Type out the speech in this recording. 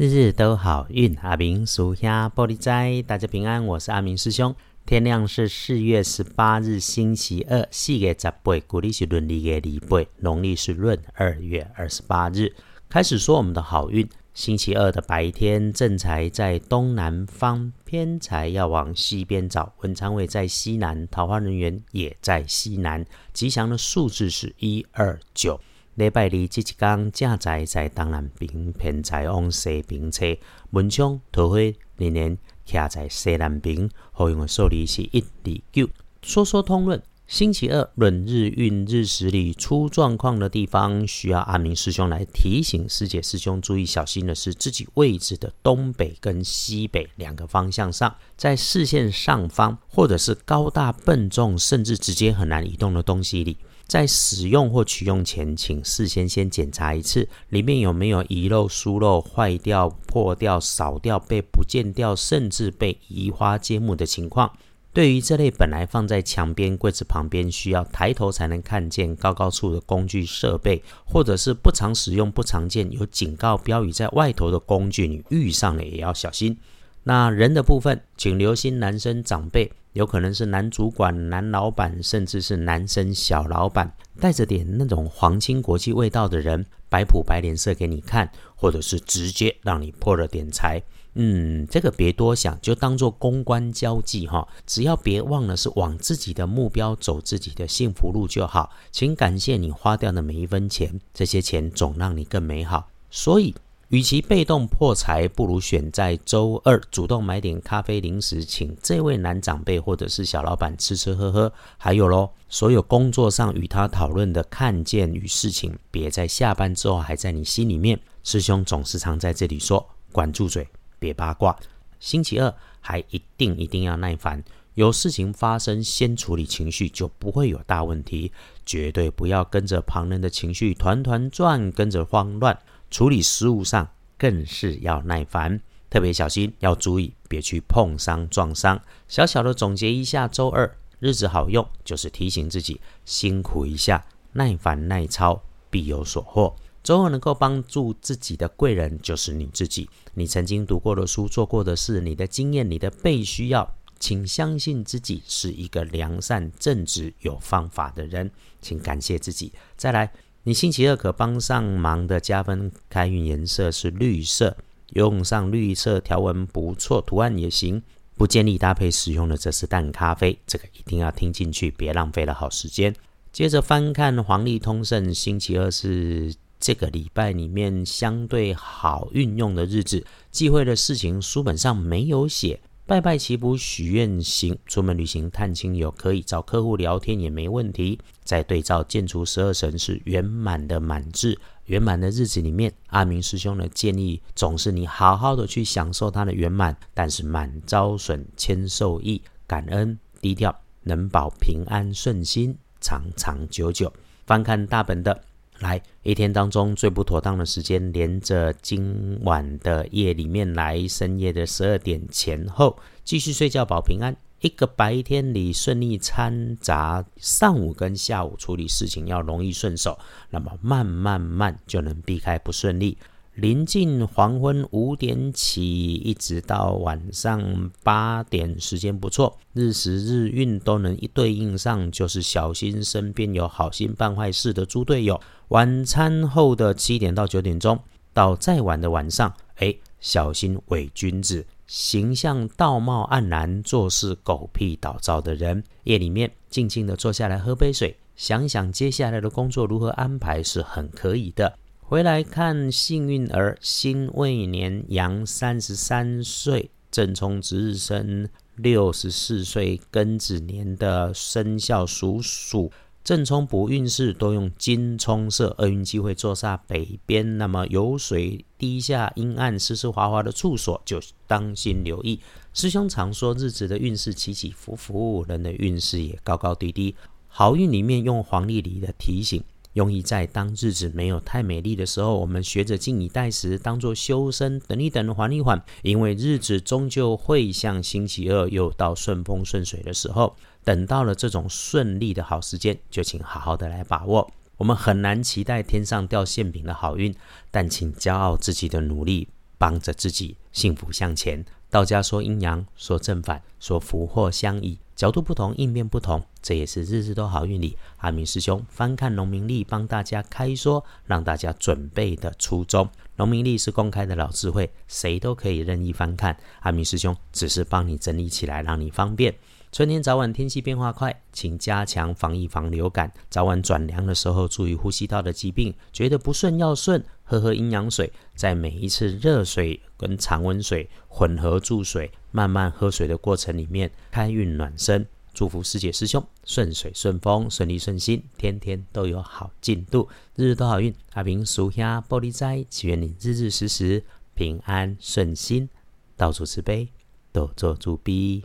日日都好运，阿明属下玻璃斋，大家平安。我是阿明师兄。天亮是四月十八日，星期二，四月十八，古历是闰历月礼拜，农历是闰二月二十八日。开始说我们的好运。星期二的白天，正财在东南方，偏财要往西边找。文昌位在西南，桃花人员也在西南。吉祥的数字是一二九。礼拜二这一天，正在在东南边，偏在往西边车。文昌桃花年年徛在西南边，后用的数字是一二九。说说通论，星期二论日运日时里出状况的地方，需要阿明师兄来提醒师姐师兄注意小心的是自己位置的东北跟西北两个方向上，在视线上方或者是高大笨重，甚至直接很难移动的东西里。在使用或取用前，请事先先检查一次，里面有没有遗漏、疏漏、坏掉、破掉、少掉、被不见掉，甚至被移花接木的情况。对于这类本来放在墙边、柜子旁边，需要抬头才能看见高高处的工具设备，或者是不常使用、不常见、有警告标语在外头的工具，你遇上了也要小心。那人的部分，请留心男生长辈。有可能是男主管、男老板，甚至是男生小老板，带着点那种皇亲国戚味道的人，摆谱摆脸色给你看，或者是直接让你破了点财。嗯，这个别多想，就当做公关交际哈。只要别忘了是往自己的目标走，自己的幸福路就好。请感谢你花掉的每一分钱，这些钱总让你更美好。所以。与其被动破财，不如选在周二主动买点咖啡零食，请这位男长辈或者是小老板吃吃喝喝。还有喽，所有工作上与他讨论的看见与事情，别在下班之后还在你心里面。师兄总是常在这里说：管住嘴，别八卦。星期二还一定一定要耐烦，有事情发生先处理情绪，就不会有大问题。绝对不要跟着旁人的情绪团团转，跟着慌乱。处理事务上更是要耐烦，特别小心，要注意别去碰伤撞伤。小小的总结一下，周二日子好用，就是提醒自己辛苦一下，耐烦耐操，必有所获。周二能够帮助自己的贵人就是你自己，你曾经读过的书、做过的事、你的经验、你的被需要，请相信自己是一个良善、正直、有方法的人，请感谢自己。再来。你星期二可帮上忙的加分开运颜色是绿色，用上绿色条纹不错，图案也行。不建议搭配使用的则是淡咖啡，这个一定要听进去，别浪费了好时间。接着翻看黄历通胜，星期二是这个礼拜里面相对好运用的日子，忌讳的事情书本上没有写。拜拜祈福许愿行，出门旅行探亲友可以找客户聊天也没问题。在对照建筑十二神是圆满的满字，圆满的日子里面，阿明师兄的建议总是你好好的去享受它的圆满，但是满招损，谦受益，感恩低调，能保平安顺心，长长久久。翻看大本的。来，一天当中最不妥当的时间，连着今晚的夜里面来，深夜的十二点前后继续睡觉保平安。一个白天里顺利掺杂，上午跟下午处理事情要容易顺手，那么慢慢慢就能避开不顺利。临近黄昏五点起，一直到晚上八点，时间不错，日时日运都能一对应上，就是小心身边有好心办坏事的猪队友。晚餐后的七点到九点钟，到再晚的晚上，哎，小心伪君子，形象道貌岸然，做事狗屁倒灶的人。夜里面静静的坐下来喝杯水，想想接下来的工作如何安排，是很可以的。回来看幸运儿，辛未年羊三十三岁，正冲值日生六十四岁，庚子年的生肖属鼠，正冲补运势都用金冲色，厄运机会坐煞北边，那么有水低下阴暗湿湿滑滑的处所，就当心留意。师兄常说，日子的运势起起伏伏，人的运势也高高低低。好运里面用黄历里的提醒。用意在当日子没有太美丽的时候，我们学着静以待时，当做修身，等一等，缓一缓，因为日子终究会像星期二又到顺风顺水的时候。等到了这种顺利的好时间，就请好好的来把握。我们很难期待天上掉馅饼的好运，但请骄傲自己的努力，帮着自己幸福向前。道家说阴阳，说正反，说福祸相依，角度不同，应变不同，这也是日日都好运里阿明师兄翻看农民历，帮大家开说，让大家准备的初衷。农民历是公开的老智慧，谁都可以任意翻看。阿明师兄只是帮你整理起来，让你方便。春天早晚天气变化快，请加强防疫防流感。早晚转凉的时候，注意呼吸道的疾病。觉得不顺要顺，喝喝阴阳水。在每一次热水跟常温水混合注水，慢慢喝水的过程里面，开运暖身。祝福师姐师兄顺水顺风，顺利顺心，天天都有好进度，日日都好运。阿明属下玻璃斋，祈愿你日日时时平安顺心，到处慈悲，多做助逼。